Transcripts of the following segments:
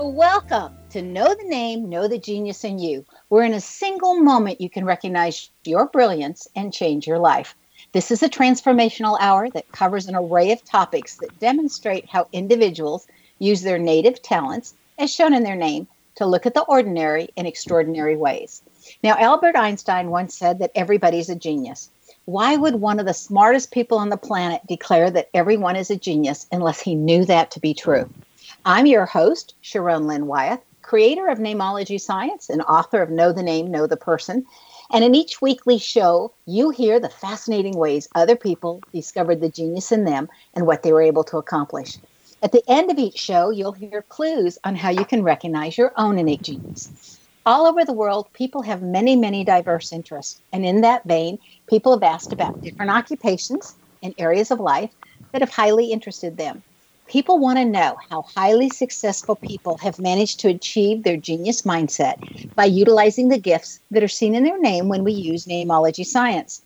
Welcome to Know the Name, Know the Genius in You, where in a single moment you can recognize your brilliance and change your life. This is a transformational hour that covers an array of topics that demonstrate how individuals use their native talents, as shown in their name, to look at the ordinary in extraordinary ways. Now, Albert Einstein once said that everybody's a genius. Why would one of the smartest people on the planet declare that everyone is a genius unless he knew that to be true? I'm your host, Sharon Lynn Wyeth, creator of Namology Science and author of Know the Name, Know the Person. And in each weekly show, you hear the fascinating ways other people discovered the genius in them and what they were able to accomplish. At the end of each show, you'll hear clues on how you can recognize your own innate genius. All over the world, people have many, many diverse interests. And in that vein, people have asked about different occupations and areas of life that have highly interested them. People want to know how highly successful people have managed to achieve their genius mindset by utilizing the gifts that are seen in their name when we use namology science.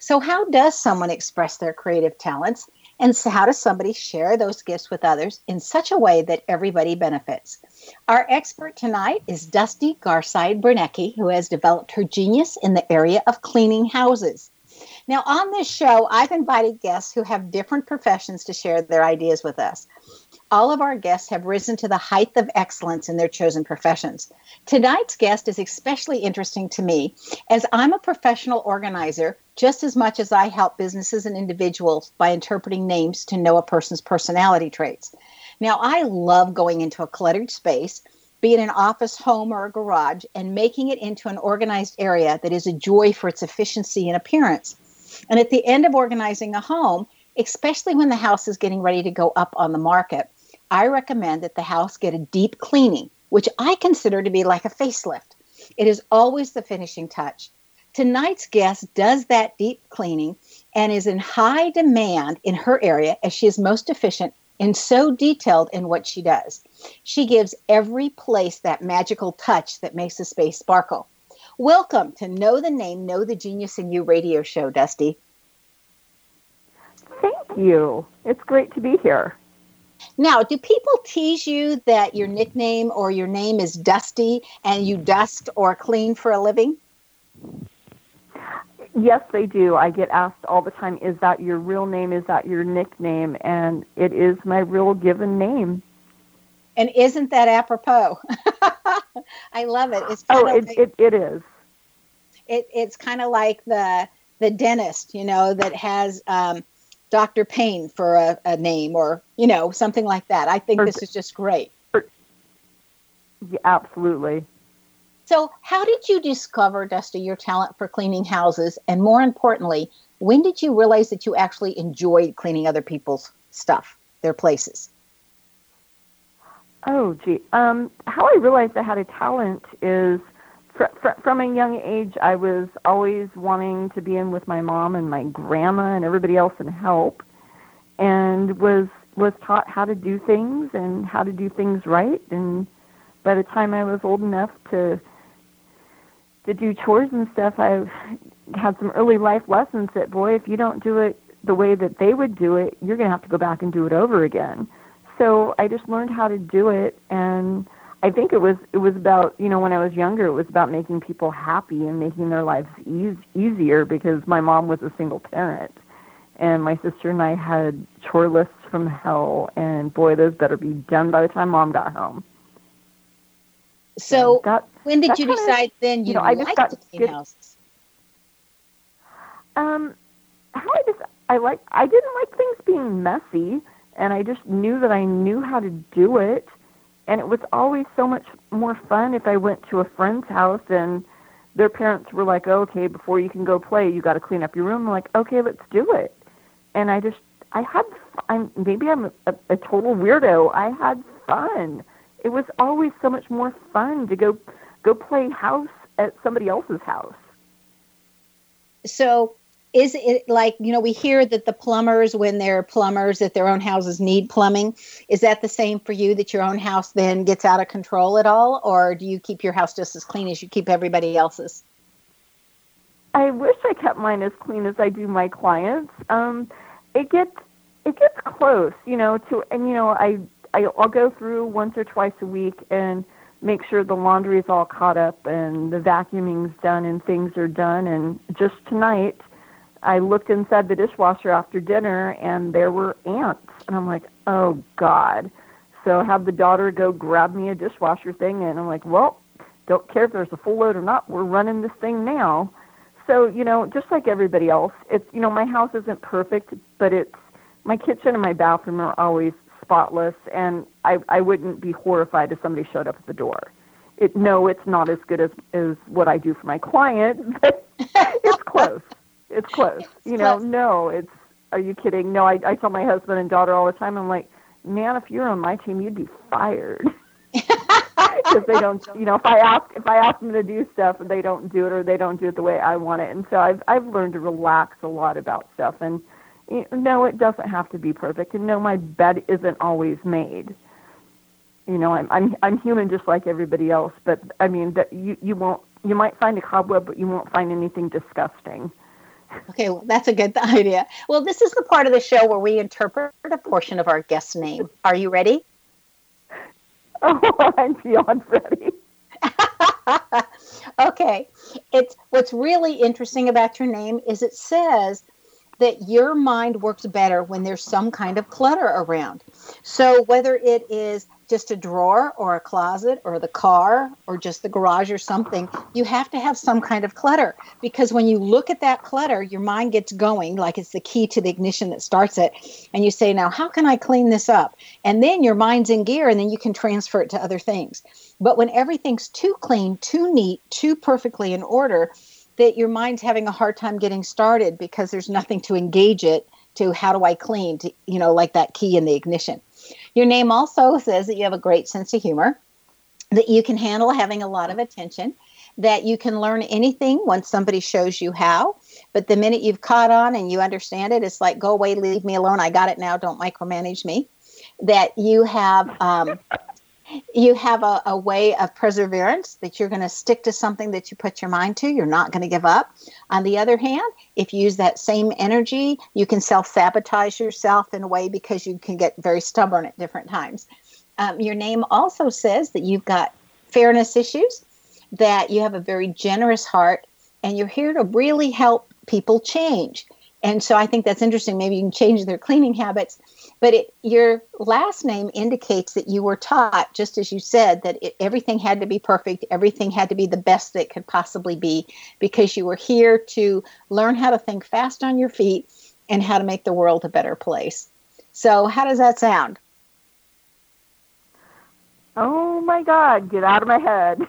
So, how does someone express their creative talents? And so how does somebody share those gifts with others in such a way that everybody benefits? Our expert tonight is Dusti Garside Branecki, who has developed her genius in the area of cleaning houses. Now, on this show, I've invited guests who have different professions to share their ideas with us. All of our guests have risen to the height of excellence in their chosen professions. Tonight's guest is especially interesting to me as I'm a professional organizer just as much as I help businesses and individuals by interpreting names to know a person's personality traits. Now, I love going into a cluttered space, be it an office, home, or a garage, and making it into an organized area that is a joy for its efficiency and appearance. And at the end of organizing a home, especially when the house is getting ready to go up on the market, I recommend that the house get a deep cleaning, which I consider to be like a facelift. It is always the finishing touch. Tonight's guest does that deep cleaning and is in high demand in her area as she is most efficient and so detailed in what she does. She gives every place that magical touch that makes the space sparkle. Welcome to Know the Name, Know the Genius in You radio show, Dusti. Thank you. It's great to be here. Now, do people tease you that your nickname or your name is Dusti and you dust or clean for a living? Yes, they do. I get asked all the time, is that your real name? Is that your nickname? And it is my real given name. And isn't that apropos? I love it. It's oh, it, like, it, it is. It, it's kind of like the the dentist, you know, that has um, Dr. Payne for a, a, name or, you know, something like that. I think this is just great. Yeah, absolutely. So, how did you discover, Dusti, your talent for cleaning houses? And more importantly, when did you realize that you actually enjoyed cleaning other people's stuff, their places? Oh, gee. Um, how I realized I had a talent is fr- fr- from a young age, I was always wanting to be in with my mom and my grandma and everybody else and help, and was was taught how to do things and how to do things right. And by the time I was old enough to to do chores and stuff, I had some early life lessons that boy, if you don't do it the way that they would do it, you're going to have to go back and do it over again. So I just learned how to do it, and I think it was it was about you know when I was younger it was about making people happy and making their lives ease, easier because my mom was a single parent and my sister and I had chore lists from hell and boy those better be done by the time mom got home. So that, when did you decide of, then you, you know, I just like got to clean good, houses? Um, how I just I like I didn't like things being messy and I just knew that I knew how to do it and it was always so much more fun if I went to a friend's house and their parents were like, oh, "Okay, before you can go play, you got to clean up your room." I'm like, "Okay, let's do it." And I just, I had, I'm maybe I'm a, a total weirdo. I had fun. It was always so much more fun to go, go play house at somebody else's house. So is it like you know we hear that the plumbers when they're plumbers at their own houses need plumbing. Is that the same for you that your own house then gets out of control at all? Or do you keep your house just as clean as you keep everybody else's? I wish i kept mine as clean as i do my clients. Um it gets it gets close you know to and you know i, I i'll go through once or twice a week and make sure the laundry is all caught up and the vacuuming's done and things are done. And just tonight I looked inside the dishwasher after dinner and there were ants. And I'm like, oh God. So I have the daughter go grab me a dishwasher thing and I'm like, well, don't care if there's a full load or not, we're running this thing now. So, you know, just like everybody else, it's you know, my house isn't perfect, but it's my kitchen and my bathroom are always spotless and I I wouldn't be horrified if somebody showed up at the door. It no, it's not as good as as what I do for my client, but it's close. It's close. It's you know, close. no, it's. Are you kidding? No, I I tell my husband and daughter all the time. I'm like, man, if you're on my team, you'd be fired. Because they don't, you know, if I ask if I ask them to do stuff and they don't do it or they don't do it the way I want it, and so I've I've learned to relax a lot about stuff. And you know, no, it doesn't have to be perfect, and no, my bed isn't always made. You know, I'm I'm I'm human just like everybody else, but I mean that you you won't you might find a cobweb, but you won't find anything disgusting. Okay, well, that's a good idea. Well, this is the part of the show where we interpret a portion of our guest's name. Are you ready? Oh, I'm beyond ready. okay. It's what's really interesting about your name is it says that your mind works better when there's some kind of clutter around. So whether it is just a drawer or a closet or the car or just the garage or something, you have to have some kind of clutter because when you look at that clutter, your mind gets going like it's the key to the ignition that starts it. And you say, Now, how can I clean this up? And then your mind's in gear and then you can transfer it to other things. But when everything's too clean, too neat, too perfectly in order, that your mind's having a hard time getting started because there's nothing to engage it to how do I clean to, you know, like that key in the ignition. Your name also says that you have a great sense of humor, that you can handle having a lot of attention, that you can learn anything once somebody shows you how. But the minute you've caught on and you understand it, it's like, go away, leave me alone. I got it now. Don't micromanage me. That you have. Um, you have a, a, way of perseverance that you're going to stick to something that you put your mind to. You're not going to give up. On the other hand, if you use that same energy, you can self sabotage yourself in a way because you can get very stubborn at different times. Um, your name also says that you've got fairness issues, that you have a very generous heart, and you're here to really help people change. And so I think that's interesting. Maybe you can change their cleaning habits but it, your last name indicates that you were taught, just as you said, that it, everything had to be perfect, everything had to be the best that could possibly be, because you were here to learn how to think fast on your feet and how to make the world a better place. So, how does that sound? Oh my God! Get out of my head.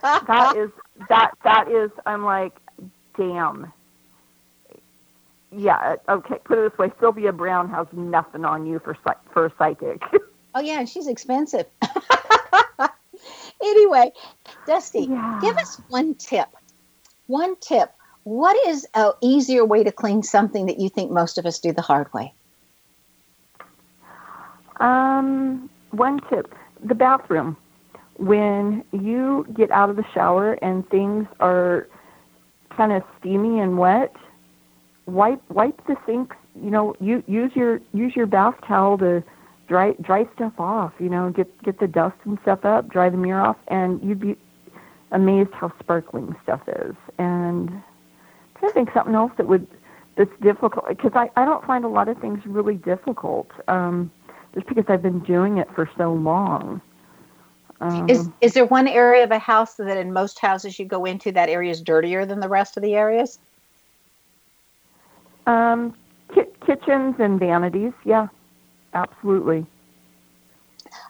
that is that that is. I'm like, damn yeah, okay. Put it this way: Sylvia Browne has nothing on you for for a psychic. oh yeah, and she's expensive. anyway, Dusti, yeah. give us one tip. One tip. What is an easier way to clean something that you think most of us do the hard way? Um, one tip: the bathroom. When you get out of the shower and things are kind of steamy and wet, wipe wipe the sinks. You know, you use your use your bath towel to dry dry stuff off. You know, get get the dust and stuff up, dry the mirror off, and you'd be amazed how sparkling stuff is. And I think something else that would that's difficult because I I don't find a lot of things really difficult. Um, just because I've been doing it for so long. Um, is is there one area of a house that in most houses you go into that area is dirtier than the rest of the areas? Um, ki- kitchens and vanities, yeah, absolutely.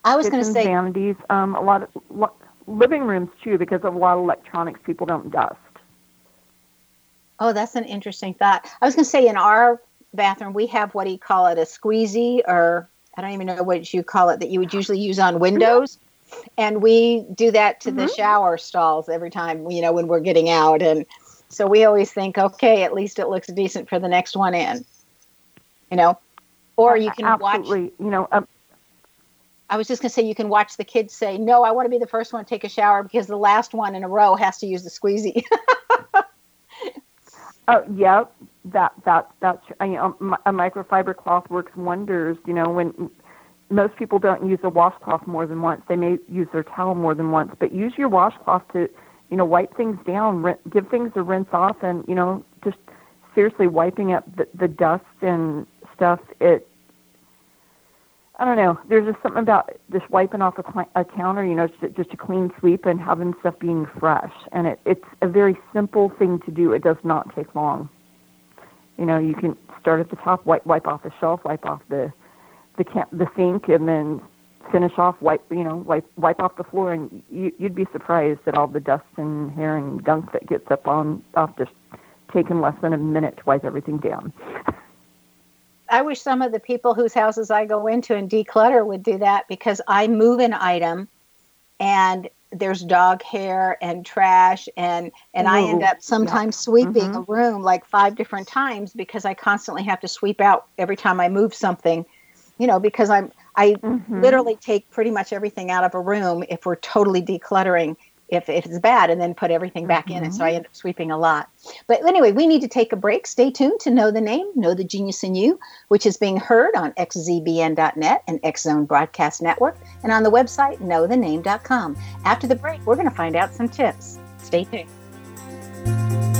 I was going to say vanities. Um, a lot of lo- living rooms too, because of a lot of electronics, people don't dust. Oh, that's an interesting thought. I was going to say in our bathroom we have what do you call it, a squeezy, or I don't even know what you call it that you would usually use on windows. And we do that to mm-hmm. the shower stalls every time, you know, when we're getting out. And so we always think, okay, at least it looks decent for the next one in, you know, or you can Absolutely. watch, you know, um, I was just going to say you can watch the kids say, "No, I want to be the first one to take a shower because the last one in a row has to use the squeezy." oh, yeah, that that that's you know, a microfiber cloth works wonders. You know, when most people don't use a washcloth more than once, they may use their towel more than once, but use your washcloth to, you know, wipe things down, give things a rinse off, and you know, just seriously wiping up the, the dust and stuff. It I don't know. There's just something about just wiping off a, a counter, you know, just, just a clean sweep and having stuff being fresh. And it, it's a very simple thing to do. It does not take long. You know, you can start at the top, wipe wipe off the shelf, wipe off the the can- the sink, and then finish off, wipe you know, wipe wipe off the floor, and you, you'd be surprised at all the dust and hair and gunk that gets up on off just taking less than a minute to wipe everything down. I wish some of the people whose houses I go into and declutter would do that because I move an item and there's dog hair and trash and and Ooh, I end up sometimes yeah. sweeping mm-hmm. a room like five different times because I constantly have to sweep out every time I move something. You know, because I'm I mm-hmm. literally take pretty much everything out of a room if we're totally decluttering if, if it's bad and then put everything back mm-hmm. in and so i end up sweeping a lot. But anyway we need to take a break. Stay tuned to know the name know the genius in you which is being heard on xzbn.net and xzone broadcast network and on the website knowthename.com after the break we're going to find out some tips. Stay tuned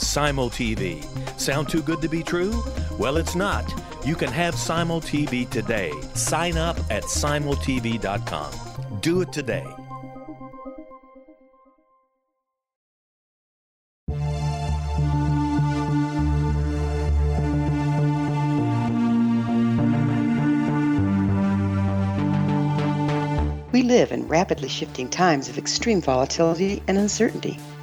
Simul TV. Sound too good to be true? Well, it's not. You can have Simul TV today. Sign up at simultv.com. Do it today. We live in rapidly shifting times of extreme volatility and uncertainty.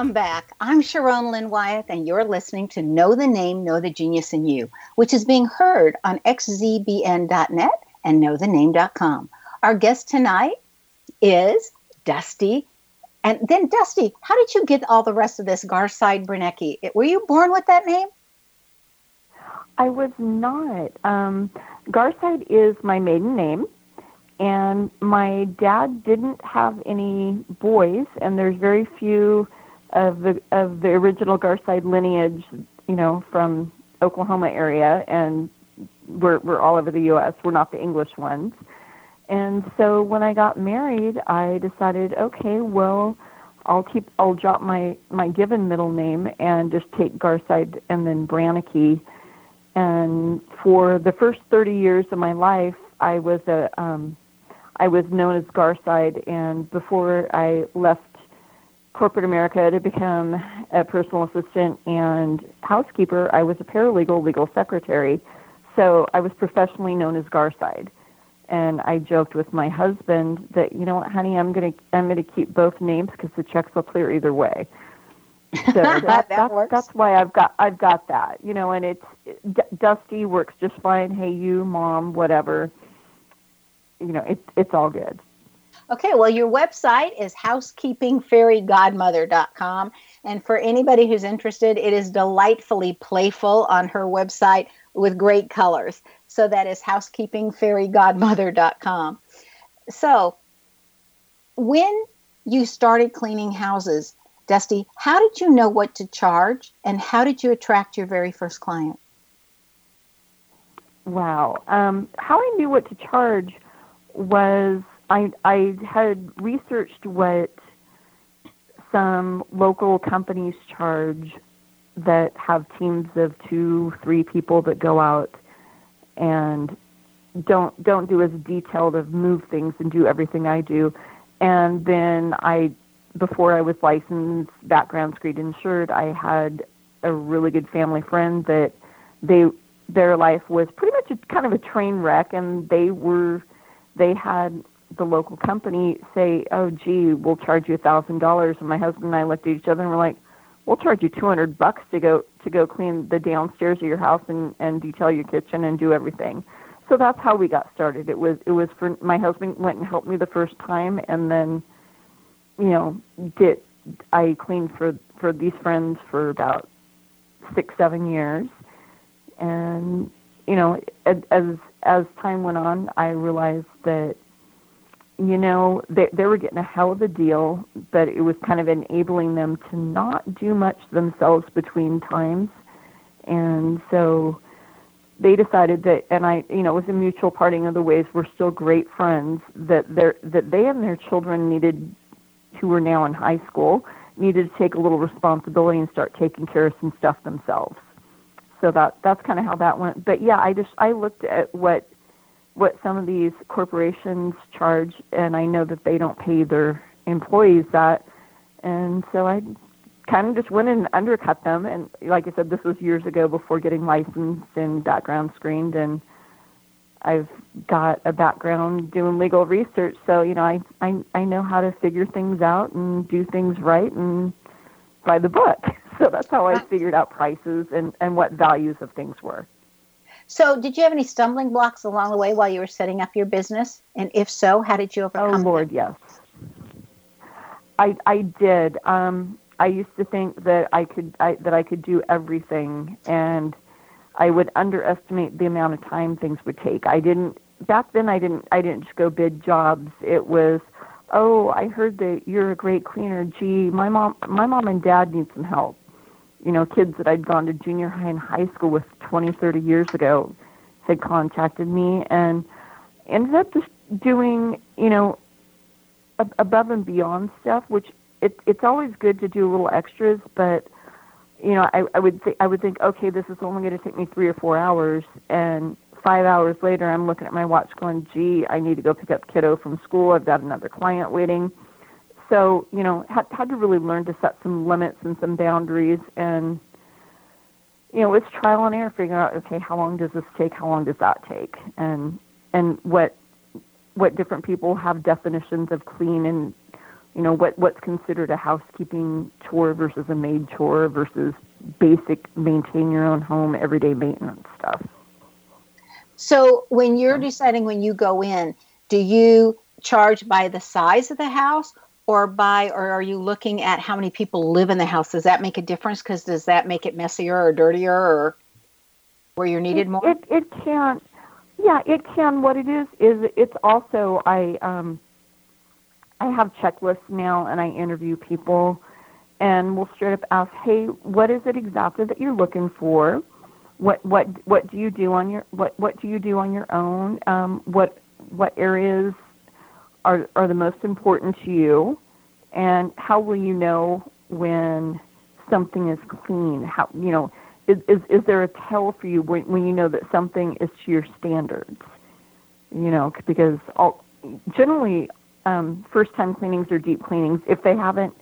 Welcome back. I'm Sharon Lynn Wyeth, and you're listening to Know the Name, Know the Genius in You, which is being heard on xzbn.net and knowthename.com. Our guest tonight is Dusti. And then, Dusti, how did you get all the rest of this Garside Branecki? Were you born with that name? I was not. Um, Garside is my maiden name and my dad didn't have any boys and there's very few of the of the original Garside lineage, you know, from Oklahoma area and we're we're all over the US. We're not the English ones. And so when I got married, I decided, okay, well, I'll keep I'll drop my my given middle name and just take Garside and then Branecki. And for the first 30 years of my life, I was a um I was known as Garside, and before I left corporate America to become a personal assistant and housekeeper, I was a paralegal legal secretary. So I was professionally known as Garside. And I joked with my husband that, you know what, honey, I'm gonna I'm gonna keep both names because the checks will clear either way. So that, that that's, works. that's why I've got I've got that, you know. And it's D- Dusti works just fine. Hey, you, mom, whatever you know, it, it's all good. Okay, well, your website is housekeepingfairygodmother.com. And for anybody who's interested, it is delightfully playful on her website with great colors. So that is housekeepingfairygodmother.com. So when you started cleaning houses, Dusti, how did you know what to charge and how did you attract your very first client? Wow. Um, how I knew what to charge was I I had researched what some local companies charge that have teams of two, three people that go out and don't don't do as detailed of move things and do everything I do. And then I before I was licensed, background screened insured, I had a really good family friend that they their life was pretty much a, kind of a train wreck and they were they had the local company say, "Oh, gee, we'll charge you a thousand dollars." And my husband and I looked at each other and we're like, "We'll charge you two hundred bucks to go to go clean the downstairs of your house and and detail your kitchen and do everything." So that's how we got started. It was it was for my husband went and helped me the first time, and then, you know, did I cleaned for for these friends for about six seven years, and you know, as as time went on, I realized that you know they they were getting a hell of a deal, but it was kind of enabling them to not do much themselves between times, and so they decided that, and I, you know, it was a mutual parting of the ways. We're still great friends. That they that they and their children needed, who were now in high school, needed to take a little responsibility and start taking care of some stuff themselves so that that's kind of how that went. But yeah, I just I looked at what what some of these corporations charge, and I know that they don't pay their employees that, and so I kind of just went and undercut them. And like I said, this was years ago before getting licensed and background screened, and I've got a background doing legal research, so you know I I I know how to figure things out and do things right and by the book. So that's how I figured out prices and and what values of things were. So, did you have any stumbling blocks along the way while you were setting up your business? And if so, how did you overcome? Oh Lord, yes. I I did. Um, I used to think that I could I, that I could do everything, and I would underestimate the amount of time things would take. I didn't back then. I didn't. I didn't just go bid jobs. It was, oh, I heard that you're a great cleaner. Gee, my mom, my mom and dad need some help. You know, kids that I'd gone to junior high and high school with 20, 30 years ago had contacted me, and ended up just doing, you know, above and beyond stuff, which it, it's always good to do little extras, but you know, I, I would th- I would think, okay, this is only going to take me three or four hours, and five hours later, I'm looking at my watch, going, gee, I need to go pick up kiddo from school. I've got another client waiting. So, you know, had had to really learn to set some limits and some boundaries, and you know, it's trial and error, figuring out, okay, how long does this take? How long does that take? And and what what different people have definitions of clean and you know what what's considered a housekeeping chore versus a maid chore versus basic maintain your own home everyday maintenance stuff so when you're deciding when you go in do you charge by the size of the house or by or are you looking at how many people live in the house does that make a difference because does that make it messier or dirtier or where you're needed more it, it can yeah it can what it is is it's also i um I have checklists now, and I interview people, and we'll straight up ask, "Hey, what is it exactly that you're looking for? What what what do you do on your what what do you do on your own? Um, what what areas are are the most important to you, and how will you know when something is clean? How you know is is, is there a tell for you when when you know that something is to your standards? You know, because all, generally um, first time cleanings or deep cleanings, if they haven't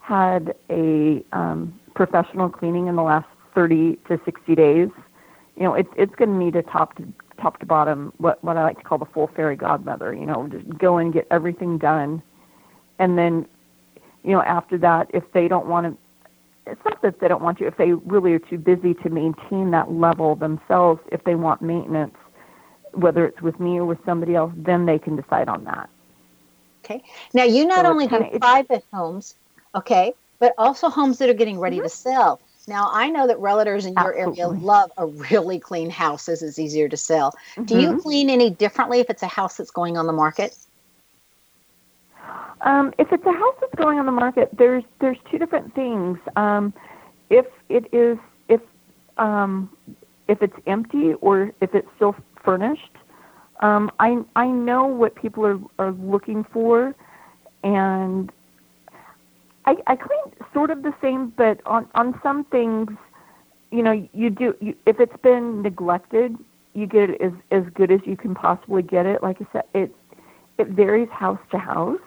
had a um, professional cleaning in the last 30 to 60 days, you know, it, it's going to need a top to top to bottom, what what I like to call the full fairy godmother. You know, just go and get everything done, and then, you know, after that, if they don't want to, it's not that they don't want to. If they really are too busy to maintain that level themselves, if they want maintenance, whether it's with me or with somebody else, then they can decide on that. Okay. Now you not so only do private homes, okay, but also homes that are getting ready mm-hmm. to sell. Now I know that realtors in your Absolutely. area love a really clean house as it's easier to sell. Mm-hmm. Do you mm-hmm. clean any differently if it's a house that's going on the market? Um, if it's a house that's going on the market, there's there's two different things. Um, if it is if um, if it's empty or if it's still furnished, um, I I know what people are are looking for, and I I clean sort of the same, but on on some things, you know, you do you, if it's been neglected, you get it as as good as you can possibly get it. Like I said, it it varies house to house.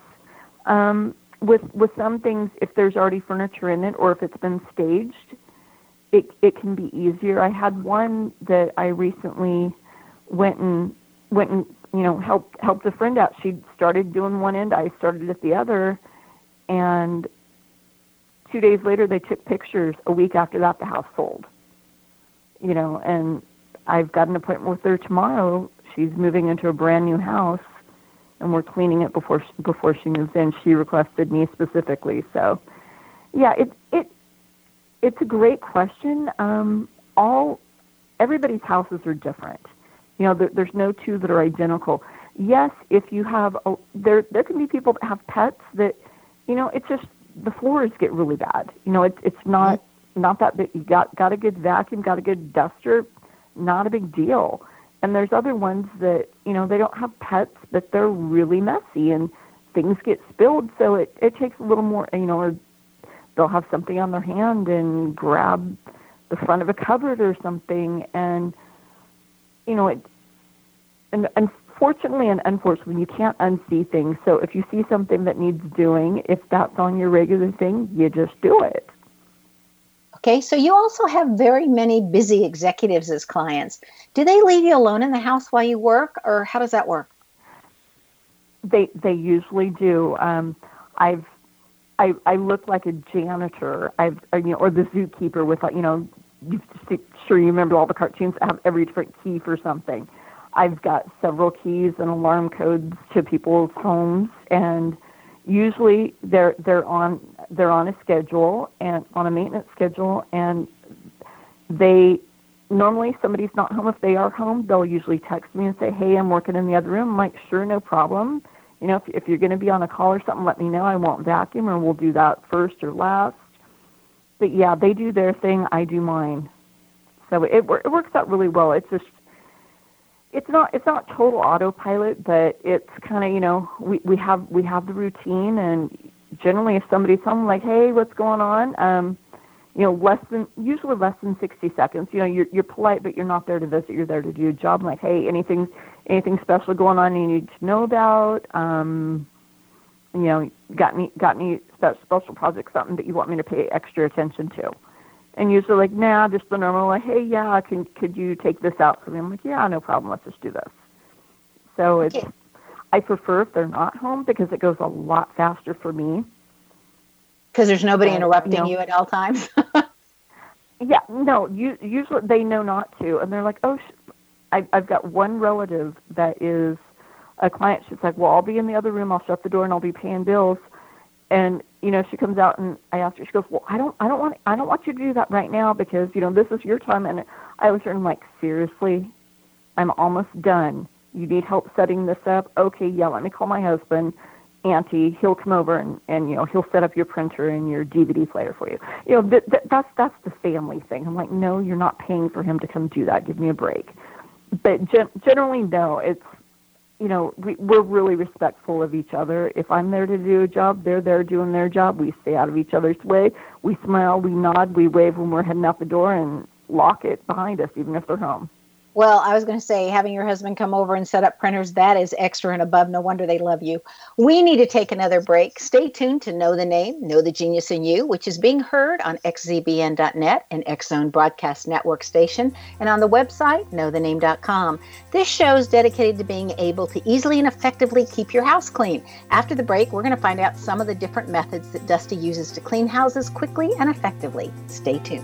Um, with with some things, if there's already furniture in it, or if it's been staged, it it can be easier. I had one that I recently went and went and you know helped helped a friend out. She started doing one end, I started at the other, and two days later they took pictures. A week after that, the house sold. You know, and I've got an appointment with her tomorrow. She's moving into a brand new house, and we're cleaning it before she, before she moves in. She requested me specifically, so yeah, it it it's a great question. Um, all everybody's houses are different you know, there, there's no two that are identical. Yes, if you have a, there, there can be people that have pets that, you know, it's just the floors get really bad. You know, it's it's not mm-hmm. not that big. You got got a good vacuum, got a good duster, not a big deal. And there's other ones that you know they don't have pets, but they're really messy and things get spilled. So it it takes a little more. You know, or they'll have something on their hand and grab the front of a cupboard or something and you know, it, and and unfortunately and unfortunately, you can't unsee things. So if you see something that needs doing, if that's on your regular thing, you just do it. Okay, so you also have very many busy executives as clients. Do they leave you alone in the house while you work, or how does that work? They they usually do. Um, I've I I look like a janitor. I've you know, or the zookeeper with like you know, you sure you remember all the cartoons I have every different key for something. I've got several keys and alarm codes to people's homes, and usually they're they're on they're on a schedule and on a maintenance schedule, and they normally somebody's not home. If they are home, they'll usually text me and say, "Hey, I'm working in the other room." I'm like, "Sure, no problem." You know, if if you're going to be on a call or something, let me know. I won't vacuum, or we'll do that first or last. But yeah, they do their thing. I do mine. So it it works out really well. It's just it's not it's not total autopilot, but it's kind of you know we we have we have the routine, and generally if somebody's home like hey what's going on, um, you know less than usually less than sixty seconds. You know you're you're polite, but you're not there to visit. You're there to do a job. I'm like hey anything anything special going on you need to know about. Um, you know got any got any special project something that you want me to pay extra attention to and usually like, nah, just the normal, like, hey, yeah, can could you take this out for me? I'm like, yeah, no problem. Let's just do this. So it's, okay. I prefer if they're not home because it goes a lot faster for me. Because there's nobody interrupting you, know, you at all times. yeah, no. You, usually they know not to, and they're like, oh, sh-. I, I've got one relative that is a client. She's like, well, I'll be in the other room. I'll shut the door and I'll be paying bills. And you know, she comes out and I asked her. She goes, "Well, I don't, I don't want, I don't want you to do that right now because you know this is your time." And I was I'm like, "Seriously, I'm almost done. You need help setting this up? Okay, yeah. Let me call my husband, Auntie. He'll come over and and you know he'll set up your printer and your DVD player for you. You know, th- th- that's that's the family thing. I'm like, no, you're not paying for him to come do that. Give me a break. But gen- generally, no. It's you know, we, we're really respectful of each other. If I'm there to do a job, they're there doing their job. We stay out of each other's way. We smile, we nod, we wave when we're heading out the door, and lock it behind us, even if they're home. Well, I was going to say, having your husband come over and set up printers, that is extra and above. No wonder they love you. We need to take another break. Stay tuned to Know the Name, Know the Genius in You, which is being heard on xzbn.net and X-Zone Broadcast Network station, and on the website, knowthename.com. This show is dedicated to being able to easily and effectively keep your house clean. After the break, we're going to find out some of the different methods that Dusti uses to clean houses quickly and effectively. Stay tuned.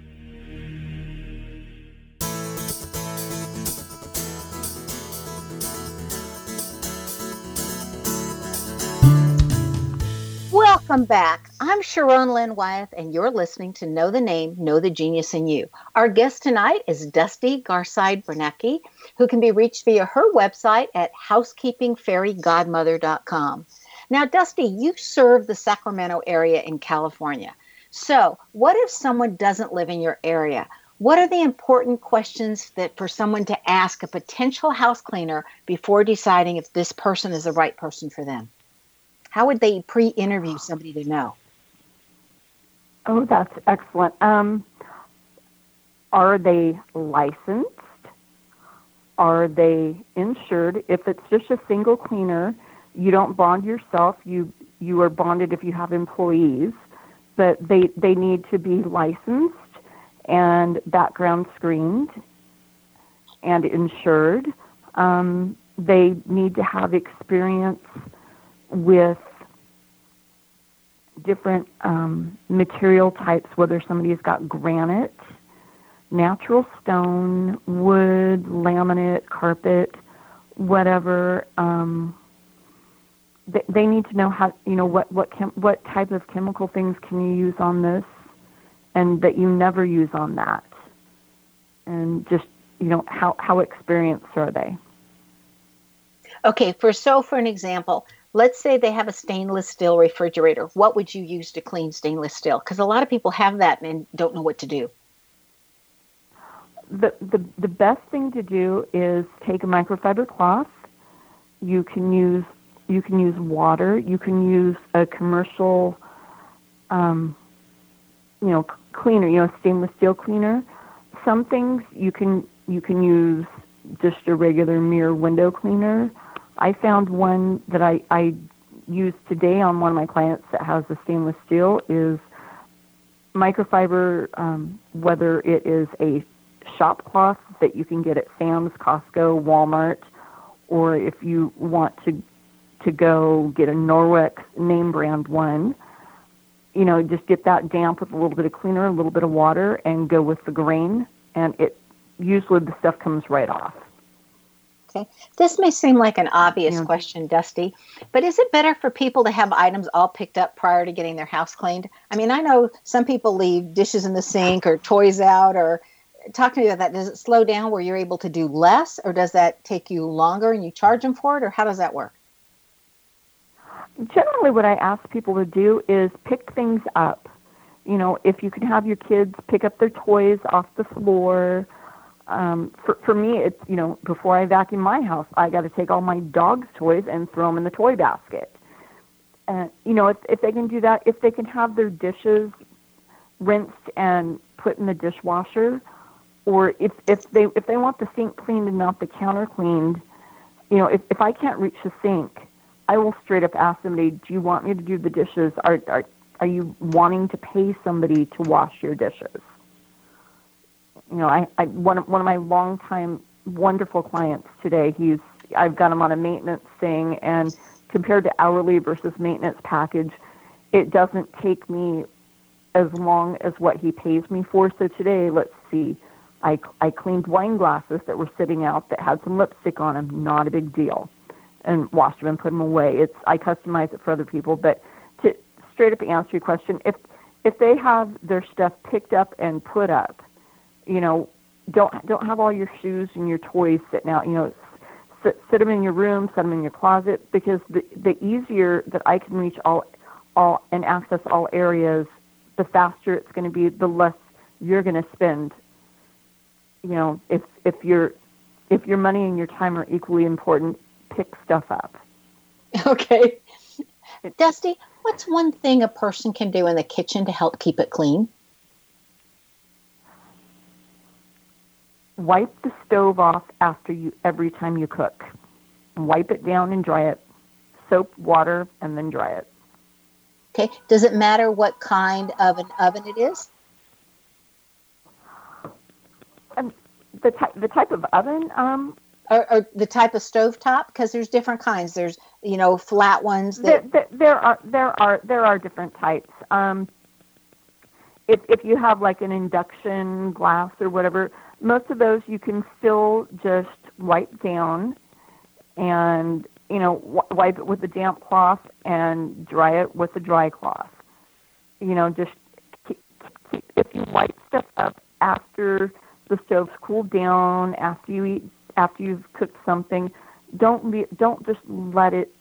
Welcome back. I'm Sharon Lynn Wyeth, and you're listening to Know the Name, Know the Genius in You. Our guest tonight is Dusti Garside Branecki, who can be reached via her website at housekeepingfairygodmother.com. Now, Dusti, you serve the Sacramento area in California. So, what if someone doesn't live in your area? What are the important questions that for someone to ask a potential house cleaner before deciding if this person is the right person for them? How would they pre-interview somebody to know? Oh, that's excellent. Um, are they licensed? Are they insured? If it's just a single cleaner, you don't bond yourself. You you are bonded if you have employees, but they they need to be licensed and background screened and insured. Um, they need to have experience with different um, material types, whether somebody's got granite, natural stone, wood, laminate, carpet, whatever. Um, they, they need to know how you know what what chem- what type of chemical things can you use on this, and that you never use on that, and just you know how how experienced are they? Okay, for so for an example, let's say they have a stainless steel refrigerator. What would you use to clean stainless steel? Because a lot of people have that and don't know what to do. The, the, the best thing to do is take a microfiber cloth. You can use you can use water. You can use a commercial, um, you know, cleaner. You know, stainless steel cleaner. Some things you can you can use just a regular mirror window cleaner I found one that I, I used today on one of my clients that has the stainless steel is microfiber, um, whether it is a shop cloth that you can get at Sam's, Costco, Walmart, or if you want to to go get a Norwex name brand one, you know, just get that damp with a little bit of cleaner, a little bit of water, and go with the grain, and it usually the stuff comes right off. Okay. This may seem like an obvious yeah. question, Dusti, but is it better for people to have items all picked up prior to getting their house cleaned? I mean, I know some people leave dishes in the sink or toys out or talk to me about that. Does it slow down where you're able to do less or does that take you longer and you charge them for it or how does that work? Generally what I ask people to do is pick things up. You know, if you can have your kids pick up their toys off the floor, um, for for me, it's you know before I vacuum my house, I got to take all my dog's toys and throw them in the toy basket. And you know if if they can do that, if they can have their dishes rinsed and put in the dishwasher, or if if they if they want the sink cleaned and not the counter cleaned, you know, if if I can't reach the sink, I will straight up ask somebody, "Do you want me to do the dishes? Are are are you wanting to pay somebody to wash your dishes?" You know, I, I one of one of my longtime wonderful clients today. He's I've got him on a maintenance thing, and compared to hourly versus maintenance package, it doesn't take me as long as what he pays me for. So today, let's see, I, I cleaned wine glasses that were sitting out that had some lipstick on them, not a big deal, and washed them and put them away. It's I customize it for other people, but to straight up answer your question, if if they have their stuff picked up and put up, you know, don't don't have all your shoes and your toys sitting out. You know, sit, sit them in your room, set them in your closet, because the the easier that I can reach all all and access all areas, the faster it's going to be. The less you're going to spend you know, if if your if your money and your time are equally important, pick stuff up. Okay. Dusti, what's one thing a person can do in the kitchen to help keep it clean? Wipe the stove off after you every time you cook. Wipe it down and dry it. Soap, water, and then dry it. Okay. Does it matter what kind of an oven it is? Um, the type the type of oven um or, or the type of stove top because there's different kinds there's you know flat ones that... there, there, there are there are there are different types um if if you have like an induction glass or whatever most of those you can still just wipe down and you know w- wipe it with a damp cloth and dry it with a dry cloth. You know just keep, keep, if you wipe stuff up after the stove's cooled down after you eat after you've cooked something don't le- don't just let it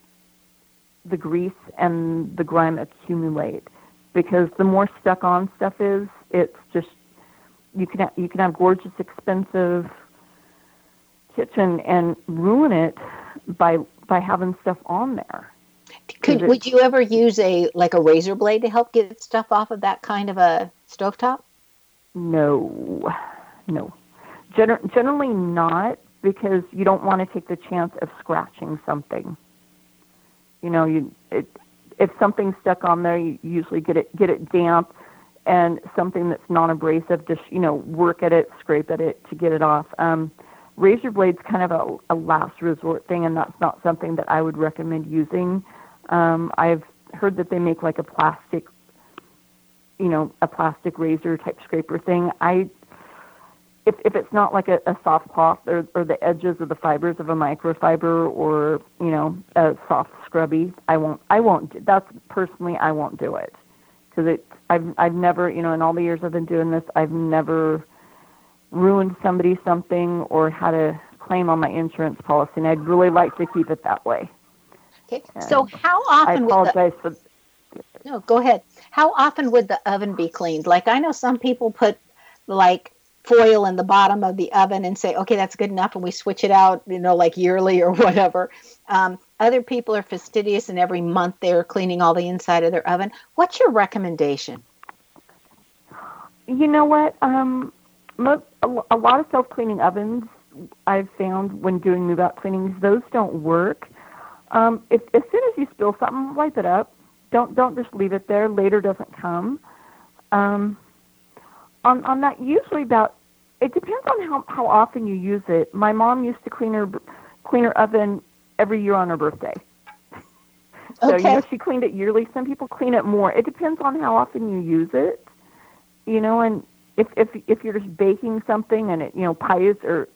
the grease and the grime accumulate because the more stuck on stuff is it's just you can ha- you can have gorgeous expensive kitchen and ruin it by by having stuff on there could would you ever use a like a razor blade to help get stuff off of that kind of a stovetop no no. Gen- generally not because you don't want to take the chance of scratching something. You know, you it, if something's stuck on there, you usually get it get it damp and something that's non-abrasive. Just you know, work at it, scrape at it to get it off. Um, razor blades kind of a, a last resort thing, and that's not something that I would recommend using. Um, I've heard that they make like a plastic, you know, a plastic razor type scraper thing. I if, if it's not like a, a soft cloth or, or the edges of the fibers of a microfiber or you know a soft scrubby, I won't. I won't. That's personally, I won't do it because it. I've I've never you know in all the years I've been doing this, I've never ruined somebody something or had a claim on my insurance policy, and I'd really like to keep it that way. Okay. And so how often? Would I apologize the, for. No, go ahead. How often would the oven be cleaned? Like I know some people put like foil in the bottom of the oven and say, okay, that's good enough, and we switch it out, you know, like yearly or whatever. Um, other people are fastidious, and every month they're cleaning all the inside of their oven. What's your recommendation? You know what? Um, a lot of self cleaning ovens I've found when doing move out cleanings, those don't work. Um, if, as soon as you spill something, wipe it up. Don't don't just leave it there. Later doesn't come. Um, on on that usually about it depends on how how often you use it. My mom used to clean her clean her oven every year on her birthday. So okay. you know she cleaned it yearly. Some people clean it more. It depends on how often you use it. You know, and if if if you're just baking something and it you know pies are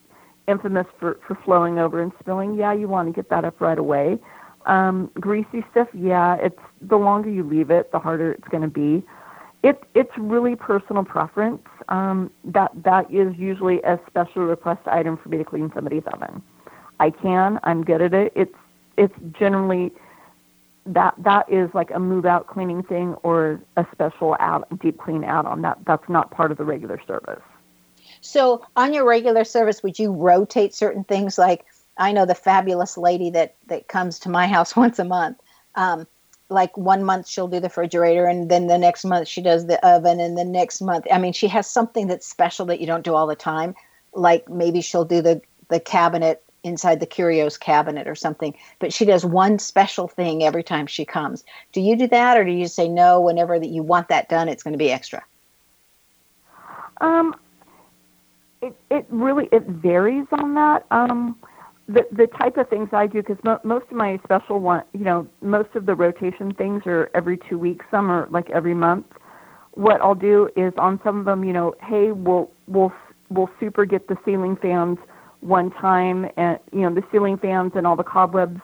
infamous for for flowing over and spilling, yeah, you want to get that up right away. Um, greasy stuff, yeah, it's the longer you leave it, the harder it's going to be. It, it's really personal preference. Um, that that is usually a special request item for me to clean somebody's oven. I can. I'm good at it. It's it's generally that that is like a move out cleaning thing or a special out deep clean add on. That that's not part of the regular service. So on your regular service, would you rotate certain things? Like I know the fabulous lady that that comes to my house once a month. Um, like one month she'll do the refrigerator and then the next month she does the oven and the next month i mean she has something that's special that you don't do all the time like maybe she'll do the the cabinet inside the curios cabinet or something but she does one special thing every time she comes do you do that or do you say no whenever that you want that done it's going to be extra um it it really it varies on that um the the type of things I do because mo- most of my special one, you know, most of the rotation things are every two weeks. Some are like every month. What I'll do is on some of them, you know, hey, we'll we'll we'll super get the ceiling fans one time, and you know, the ceiling fans and all the cobwebs.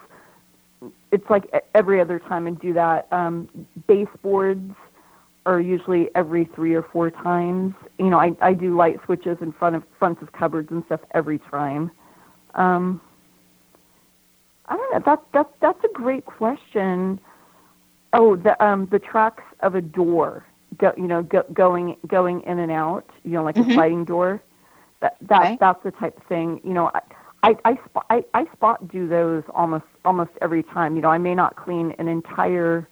It's like every other time, and do that. Um, baseboards are usually every three or four times. You know, I I do light switches in front of fronts of cupboards and stuff every time. Um, I don't know. That that that's a great question. Oh, the um the tracks of a door, go, you know, go, going going in and out, you know, like mm-hmm. a sliding door. That that okay. that's the type of thing. You know, I I I, spot, I I spot do those almost almost every time. You know, I may not clean an entire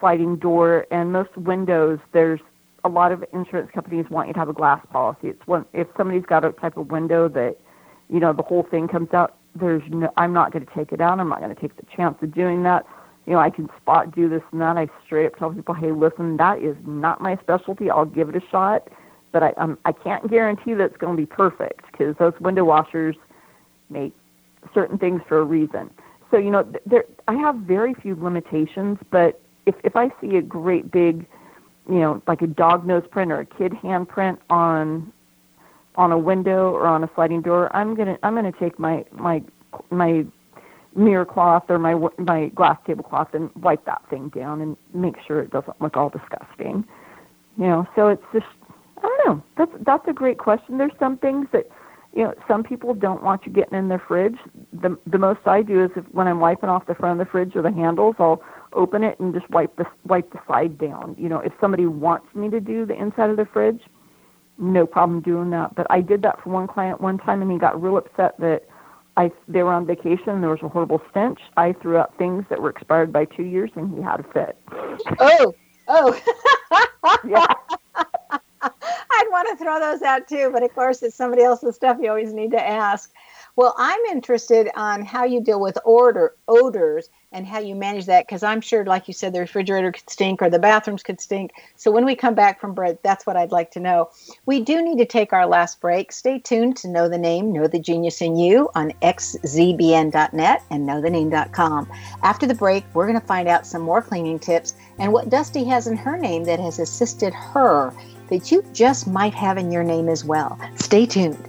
sliding door, and most windows there's a lot of insurance companies want you to have a glass policy. It's one if somebody's got a type of window that you know the whole thing comes out there's no, I'm not going to take it out. I'm not going to take the chance of doing that. You know, I can spot do this and that. I straight up tell people, hey, listen, that is not my specialty. I'll give it a shot, but I um, I can't guarantee that it's going to be perfect because those window washers make certain things for a reason. So you know, there I have very few limitations, but if if I see a great big, you know, like a dog nose print or a kid handprint on on a window or on a sliding door, I'm gonna I'm gonna take my my my mirror cloth or my my glass tablecloth and wipe that thing down and make sure it doesn't look all disgusting. You know, so it's just I don't know. That's that's a great question. There's some things that you know some people don't want you getting in their fridge. The the most I do is if when I'm wiping off the front of the fridge or the handles, I'll open it and just wipe the wipe the side down. You know, if somebody wants me to do the inside of the fridge, no problem doing that. But I did that for one client one time, and he got real upset that I they were on vacation. And there was a horrible stench. I threw out things that were expired by two years, and he had a fit. Oh, oh, yeah. Want to throw those out too, but of course, it's somebody else's stuff. You always need to ask. Well, I'm interested on how you deal with order odors and how you manage that because I'm sure, like you said, the refrigerator could stink or the bathrooms could stink. So when we come back from break, that's what I'd like to know. We do need to take our last break. Stay tuned to Know the Name, Know the Genius in You on xzbn.net and knowthename.com. After the break, we're going to find out some more cleaning tips and what Dusti has in her name that has assisted her that you just might have in your name as well. Stay tuned.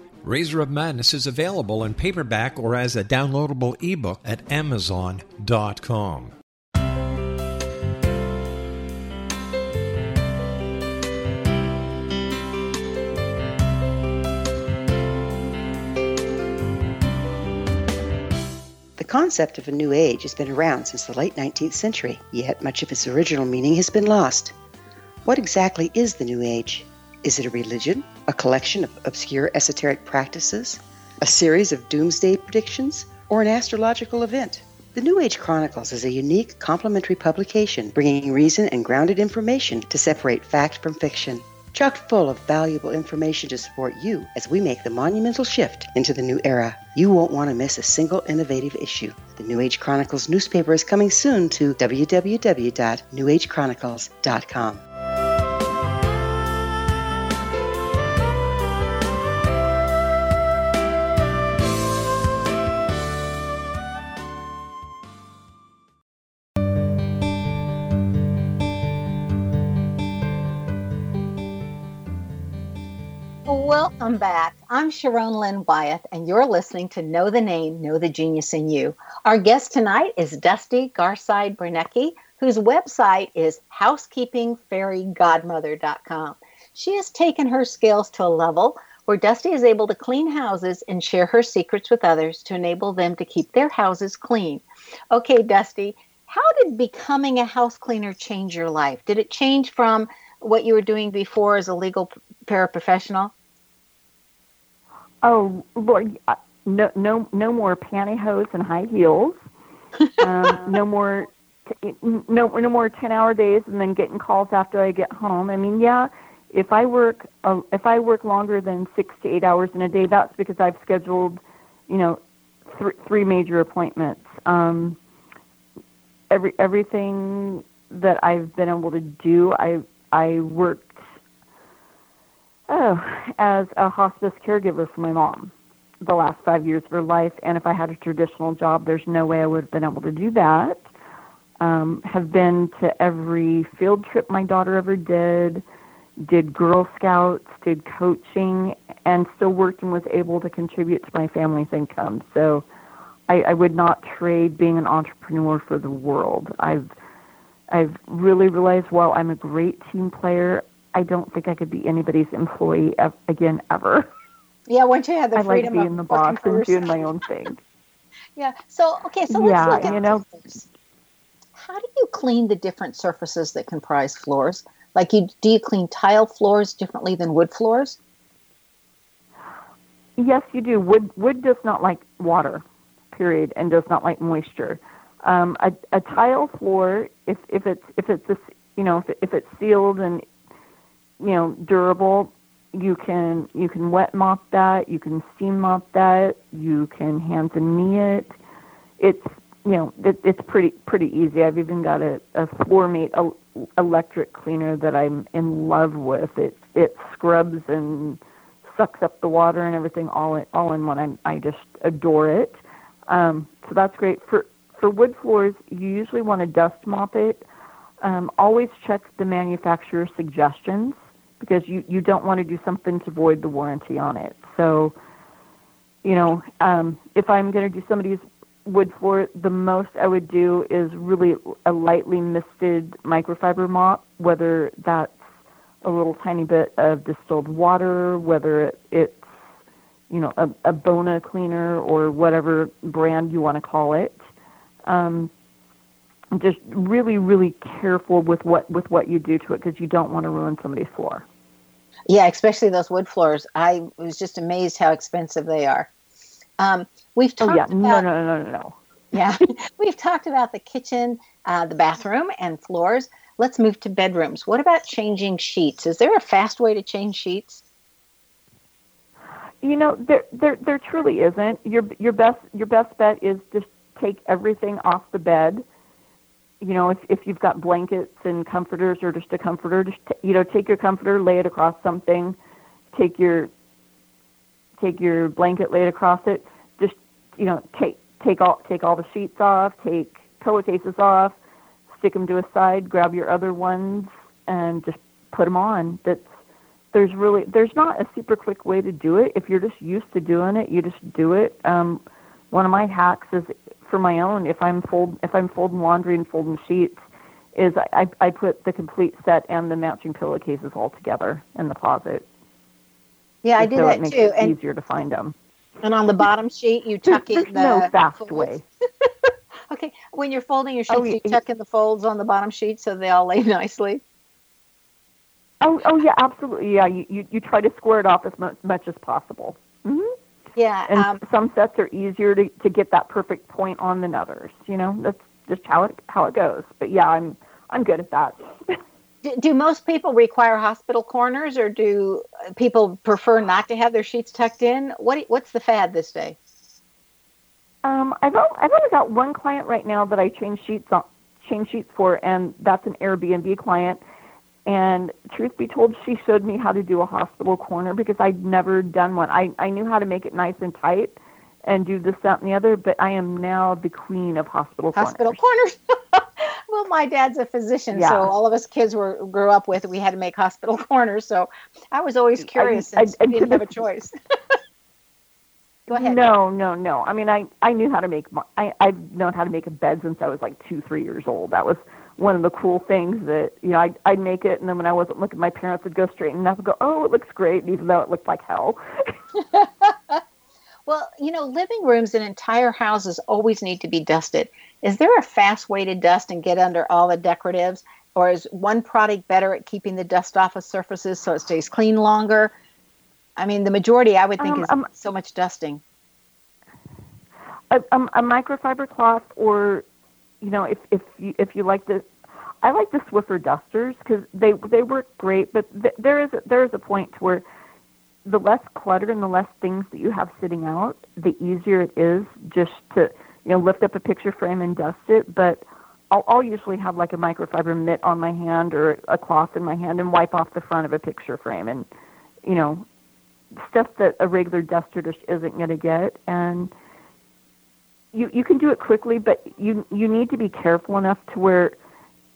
Razor of Madness is available in paperback or as a downloadable ebook at Amazon.com. The concept of a new age has been around since the late 19th century, yet much of its original meaning has been lost. What exactly is the new age? Is it a religion, a collection of obscure esoteric practices, a series of doomsday predictions, or an astrological event? The New Age Chronicles is a unique complementary publication bringing reason and grounded information to separate fact from fiction. Chock full of valuable information to support you as we make the monumental shift into the new era. You won't want to miss a single innovative issue. The New Age Chronicles newspaper is coming soon to www.newagechronicles.com. Welcome back. I'm Sharon Lynn Wyeth, and you're listening to Know the Name, Know the Genius in You. Our guest tonight is Dusti Garside Branecki, whose website is housekeepingfairygodmother.com. She has taken her skills to a level where Dusti is able to clean houses and share her secrets with others to enable them to keep their houses clean. Okay, Dusti, how did becoming a house cleaner change your life? Did it change from what you were doing before as a legal paraprofessional? Oh Lord, no, no, no more pantyhose and high heels. Um, no more, no, no more ten-hour days, and then getting calls after I get home. I mean, yeah, if I work, uh, if I work longer than six to eight hours in a day, that's because I've scheduled, you know, th- three major appointments. Um, every everything that I've been able to do, I I worked oh, as a hospice caregiver for my mom the last five years of her life. And if I had a traditional job, there's no way I would have been able to do that. Um, have been to every field trip my daughter ever did, did Girl Scouts, did coaching, and still worked and was able to contribute to my family's income. So I, I would not trade being an entrepreneur for the world. I've I've really realized while I'm a great team player, I don't think I could be anybody's employee ev- again ever. Yeah, once you have the I freedom like of being the boss and doing my own thing. Yeah. So okay, so let's look at you know- this. How do you clean the different surfaces that comprise floors? Like you do you clean tile floors differently than wood floors? Yes, you do. Wood wood does not like water, period, and does not like moisture. Um, a, a tile floor, if if it's if it's you know if, it, if it's sealed and you know durable, you can you can wet mop that, you can steam mop that, you can hands and knee it. It's you know it, it's pretty pretty easy. I've even got a, a floor mate el- electric cleaner that I'm in love with. It it scrubs and sucks up the water and everything all in, all in one. I I just adore it. Um, so that's great for for wood floors. You usually want to dust mop it. Um, always check the manufacturer's suggestions because you you don't want to do something to void the warranty on it. So, you know, um, if I'm going to do somebody's wood floor, the most I would do is really a lightly misted microfiber mop, whether that's a little tiny bit of distilled water, whether it, it's you know a, a Bona cleaner or whatever brand you want to call it. Um, just really, really careful with what with what you do to it because you don't want to ruin somebody's floor. Yeah, especially those wood floors. I was just amazed how expensive they are. Um, we've talked oh yeah, about, no, no, no, no, no. Yeah, we've talked about the kitchen, uh, the bathroom, and floors. Let's move to bedrooms. What about changing sheets? Is there a fast way to change sheets? You know, there there there truly isn't. Your your best your best bet is just take everything off the bed. You know, if if you've got blankets and comforters or just a comforter, just t- you know, take your comforter, lay it across something, take your take your blanket, lay it across it. Just you know, take take all take all the sheets off, take pillowcases off, stick them to a side, grab your other ones, and just put them on. That's there's really there's not a super quick way to do it. If you're just used to doing it, you just do it. Um, one of my hacks is for my own. If I'm fold if I'm folding laundry and folding sheets, is I I put the complete set and the matching pillowcases all together in the closet. Yeah, I do so that it makes too. It and easier to find them. and on the bottom sheet, you tuck There's, in there's the no fast folds. way. Okay, when you're folding your sheets, Oh, you tuck in the folds on the bottom sheet so they all lay nicely. Oh, oh yeah, absolutely. Yeah, you, you, you try to square it off as much, much as possible. hmm Yeah, And um, some sets are easier to, to get that perfect point on than others. You know, that's just how it how it goes. But yeah, I'm I'm good at that. do, do most people require hospital corners, or do people prefer not to have their sheets tucked in? What what's the fad this day? Um, I've only, I've only got one client right now that I change sheets on, change sheets for, and that's an Airbnb client. And truth be told, she showed me how to do a hospital corner because I'd never done one. I I knew how to make it nice and tight and do this, that, and the other, but I am now the queen of hospital corners. Hospital corners. well, my dad's a physician, Yeah. so all of us kids were grew up with we had to make hospital corners. So I was always curious I- I we didn't have a choice. Go ahead. No, no, no. I mean, I I knew how to make my, I I've known how to make a bed since I was like two, three years old. That was one of the cool things that you know I'd, I'd make it, and then when I wasn't looking, my parents would go straight and would go, "Oh, it looks great," even though it looked like hell. Well, you know, living rooms and entire houses always need to be dusted. Is there a fast way to dust and get under all the decoratives? Or is one product better at keeping the dust off of surfaces so it stays clean longer? I mean, the majority I would think Um, is um, so much dusting. a, a, a microfiber cloth, or you know, if if you if you like the, I like the Swiffer dusters because they they work great. But th- there is there is a point where the less clutter and the less things that you have sitting out, the easier it is just to you know lift up a picture frame and dust it. But I'll, I'll usually have like a microfiber mitt on my hand or a cloth in my hand and wipe off the front of a picture frame and you know stuff that a regular duster just isn't going to get and you you can do it quickly, but you you need to be careful enough to where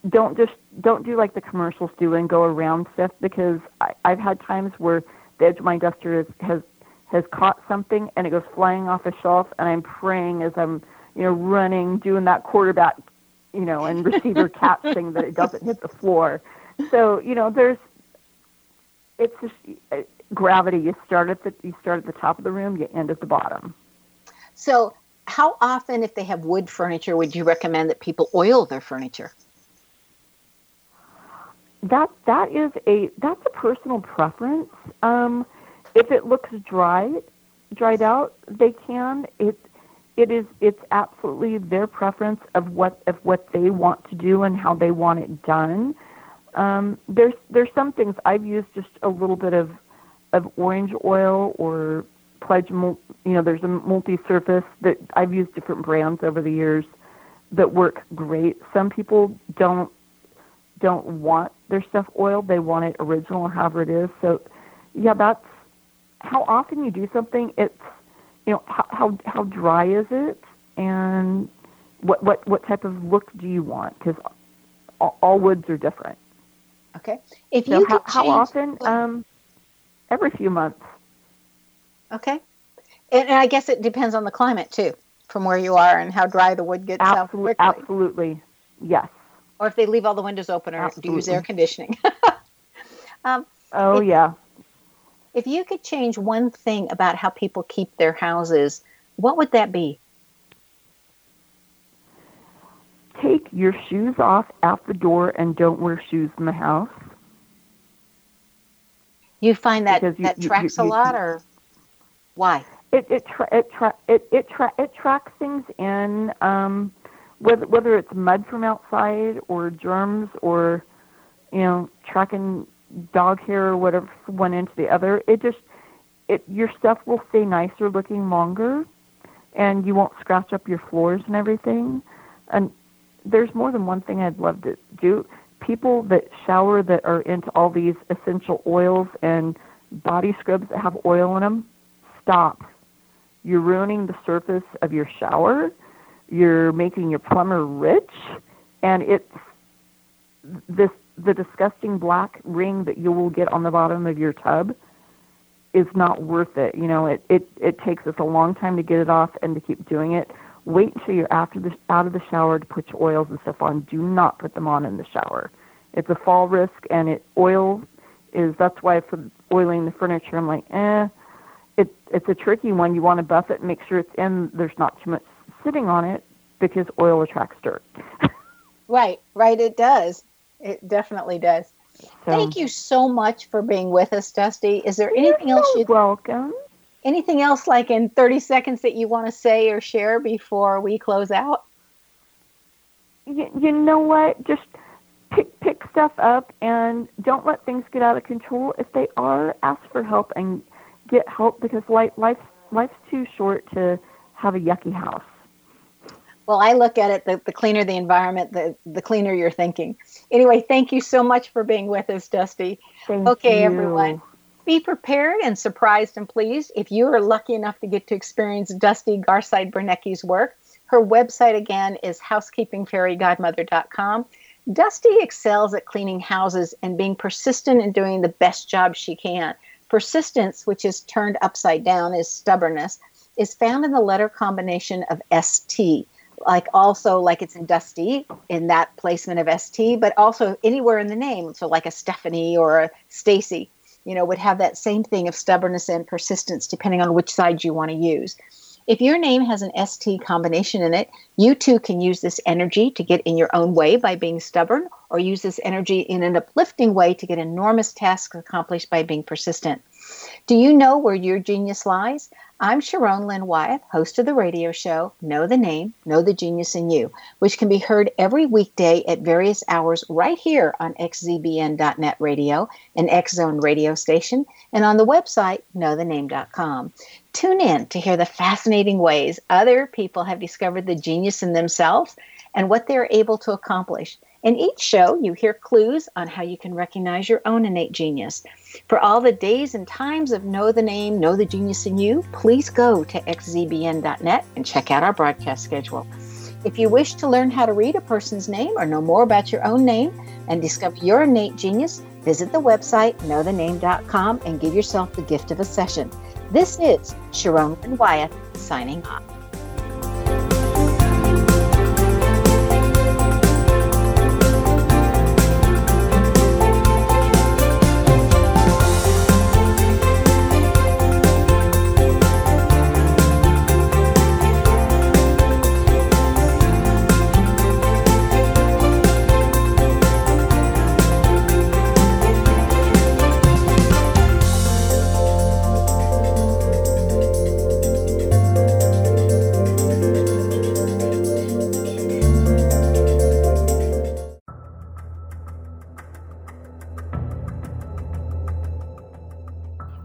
don't just don't do like the commercials do and go around stuff because I, I've had times where the edge of my duster is, has has caught something and it goes flying off a shelf and I'm praying as I'm you know running doing that quarterback you know and receiver catch thing that it doesn't hit the floor. So you know there's it's just uh, gravity. You start at the you start at the top of the room, you end at the bottom. So, how often, if they have wood furniture, would you recommend that people oil their furniture? That that is a that's a personal preference. Um, if it looks dry, dried out, they can. It it is it's absolutely their preference of what of what they want to do and how they want it done. Um, there's there's some things I've used just a little bit of of orange oil or pledge you know there's a multi-surface that I've used different brands over the years that work great. Some people don't don't want their stuff oiled; they want it original or however it is. So, yeah, that's how often you do something. It's you know how how, how dry is it, and what what what type of look do you want? Because all, all woods are different. Okay. If So you how, could how change- often? Um, every few months. Okay. And, and I guess it depends on the climate too, from where you are and how dry the wood gets Absolutely, absolutely, yes. Or if they leave all the windows open or use air conditioning. um, Oh It- yeah. if you could change one thing about how people keep their houses, what would that be? take your shoes off at the door and don't wear shoes in the house. You find that you- that you- tracks you- a lot, or why? It it tra- it tra- it it, tra- it tracks things in um, whether whether it's mud from outside or germs or you know tracking dog hair or whatever from one end to the other. It just it your stuff will stay nicer looking longer, and you won't scratch up your floors and everything. And there's more than one thing I'd love to do. People that shower that are into all these essential oils and body scrubs that have oil in them, stop. You're ruining the surface of your shower. You're making your plumber rich, and it's this the disgusting black ring that you will get on the bottom of your tub is not worth it. You know, it it it takes us a long time to get it off and to keep doing it. Wait until you're after the out of the shower to put your oils and stuff on. Do not put them on in the shower. It's a fall risk, and it oil is that's why for oiling the furniture, I'm like, eh. It it's a tricky one. You want to buff it make sure it's in. There's not too much sitting on it because oil attracts dirt. Right, right. It does. It definitely does. So, Thank you so much for being with us, Dusti. Is there anything else so you welcome. anything else like in 30 seconds that you want to say or share before we close out? you, you know what? Just pick pick stuff up and don't let things get out of control. If they are, ask for help and get help because life life's life's too short to have a yucky house. Well, I look at it the, the cleaner the environment, the, the cleaner you're thinking. Anyway, thank you so much for being with us, Dusti. Thank Okay, you. everyone. Be prepared and surprised and pleased if you are lucky enough to get to experience Dusti Garside Branecki's work. Her website again is housekeepingfairygodmother.com. Dusti excels at cleaning houses and being persistent in doing the best job she can. Persistence, which is turned upside down, is stubbornness, is found in the letter combination of ST, like also like it's in Dusti in that placement of ST, but also anywhere in the name. So like a Stephanie or a Stacy, you know, would have that same thing of stubbornness and persistence depending on which side you want to use. If your name has an ST combination in it, you too can use this energy to get in your own way by being stubborn, or use this energy in an uplifting way to get enormous tasks accomplished by being persistent. Do you know where your genius lies? I'm Sharon Lynn Wyeth, host of the radio show Know the Name, Know the Genius in You, which can be heard every weekday at various hours right here on xzbn.net radio, an X Zone radio station, and on the website knowthename.com. Tune in to hear the fascinating ways other people have discovered the genius in themselves and what they're able to accomplish. In each show, you hear clues on how you can recognize your own innate genius. For all the days and times of Know the Name, Know the Genius in You, please go to xzbn.net and check out our broadcast schedule. If you wish to learn how to read a person's name or know more about your own name and discover your innate genius, visit the website knowthename.com and give yourself the gift of a session. This is Sharon Lynn Wyeth signing off.